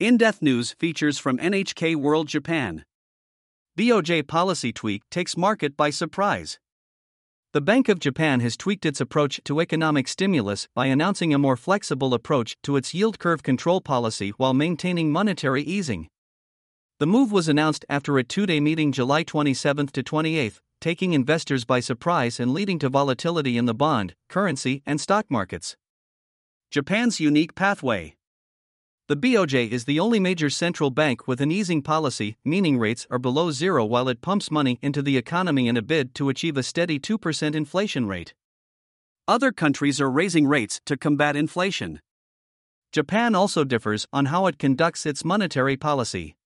In depth news features from NHK World Japan. BOJ policy tweak takes market by surprise. The Bank of Japan has tweaked its approach to economic stimulus by announcing a more flexible approach to its yield curve control policy while maintaining monetary easing. The move was announced after a two day meeting July 27 to 28, taking investors by surprise and leading to volatility in the bond, currency, and stock markets. Japan's unique pathway. The BOJ is the only major central bank with an easing policy, meaning rates are below zero while it pumps money into the economy in a bid to achieve a steady 2% inflation rate. Other countries are raising rates to combat inflation. Japan also differs on how it conducts its monetary policy.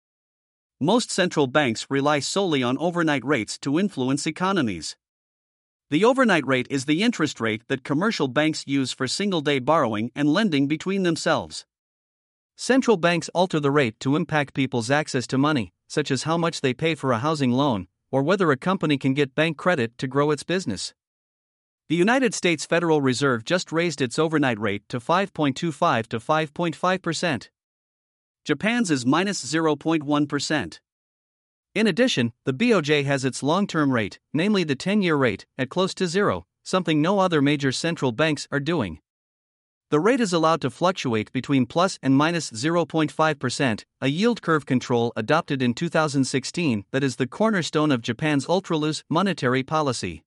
Most central banks rely solely on overnight rates to influence economies. The overnight rate is the interest rate that commercial banks use for single day borrowing and lending between themselves. Central banks alter the rate to impact people's access to money, such as how much they pay for a housing loan, or whether a company can get bank credit to grow its business. The United States Federal Reserve just raised its overnight rate to 5.25 to 5.5%. Japan's is minus 0.1. In addition, the BOJ has its long term rate, namely the 10 year rate, at close to zero, something no other major central banks are doing. The rate is allowed to fluctuate between plus and minus 0.5%, a yield curve control adopted in 2016 that is the cornerstone of Japan's ultra loose monetary policy.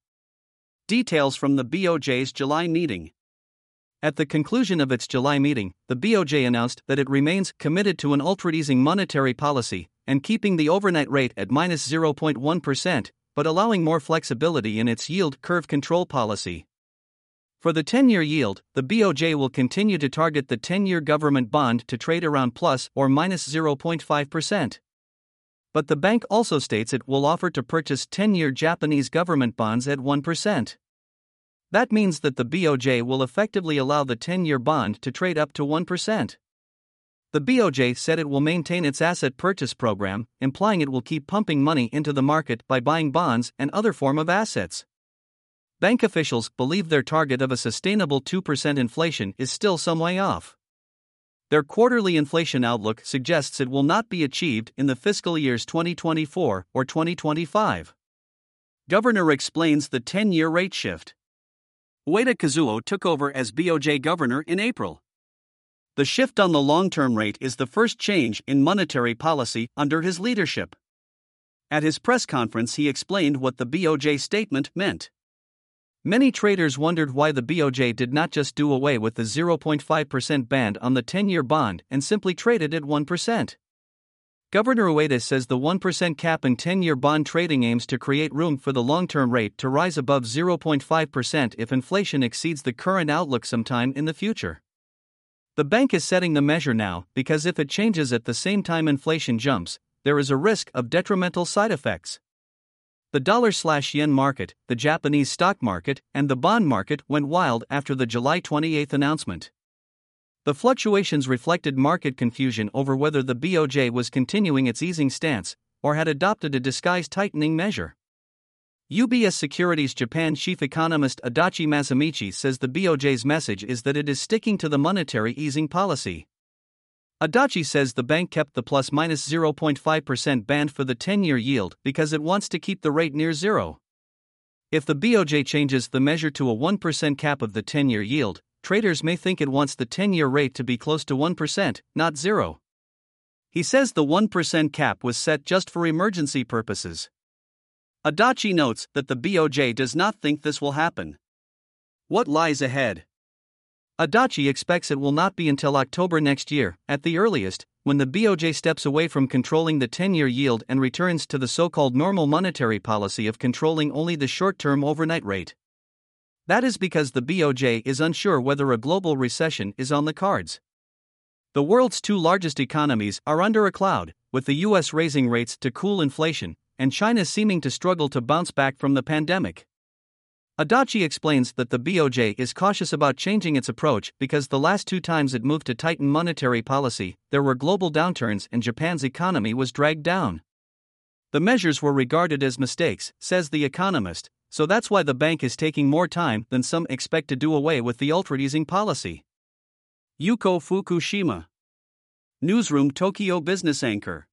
Details from the BOJ's July meeting. At the conclusion of its July meeting, the BOJ announced that it remains committed to an ultra easing monetary policy and keeping the overnight rate at minus 0.1, but allowing more flexibility in its yield curve control policy. For the 10 year yield, the BOJ will continue to target the 10 year government bond to trade around plus or minus 0.5%. But the bank also states it will offer to purchase 10 year Japanese government bonds at 1%. That means that the BOJ will effectively allow the 10 year bond to trade up to 1%. The BOJ said it will maintain its asset purchase program, implying it will keep pumping money into the market by buying bonds and other form of assets. Bank officials believe their target of a sustainable 2% inflation is still some way off. Their quarterly inflation outlook suggests it will not be achieved in the fiscal years 2024 or 2025. Governor explains the 10 year rate shift. Ueda Kazuo took over as BOJ governor in April. The shift on the long term rate is the first change in monetary policy under his leadership. At his press conference, he explained what the BOJ statement meant. Many traders wondered why the BOJ did not just do away with the 0.5% band on the 10 year bond and simply trade it at 1%. Governor Ueda says the 1% cap in 10 year bond trading aims to create room for the long term rate to rise above 0.5% if inflation exceeds the current outlook sometime in the future. The bank is setting the measure now because if it changes at the same time inflation jumps, there is a risk of detrimental side effects. The dollar slash yen market, the Japanese stock market, and the bond market went wild after the July 28 announcement. The fluctuations reflected market confusion over whether the BOJ was continuing its easing stance or had adopted a disguised tightening measure. UBS Securities Japan chief economist Adachi Masamichi says the BOJ's message is that it is sticking to the monetary easing policy. Adachi says the bank kept the plus minus 0.5% band for the 10 year yield because it wants to keep the rate near zero. If the BOJ changes the measure to a 1% cap of the 10 year yield, traders may think it wants the 10 year rate to be close to 1%, not zero. He says the 1% cap was set just for emergency purposes. Adachi notes that the BOJ does not think this will happen. What lies ahead? Adachi expects it will not be until October next year, at the earliest, when the BOJ steps away from controlling the 10 year yield and returns to the so called normal monetary policy of controlling only the short term overnight rate. That is because the BOJ is unsure whether a global recession is on the cards. The world's two largest economies are under a cloud, with the US raising rates to cool inflation, and China seeming to struggle to bounce back from the pandemic. Adachi explains that the BOJ is cautious about changing its approach because the last two times it moved to tighten monetary policy, there were global downturns and Japan's economy was dragged down. The measures were regarded as mistakes, says the economist, so that's why the bank is taking more time than some expect to do away with the ultra easing policy. Yuko Fukushima Newsroom Tokyo Business Anchor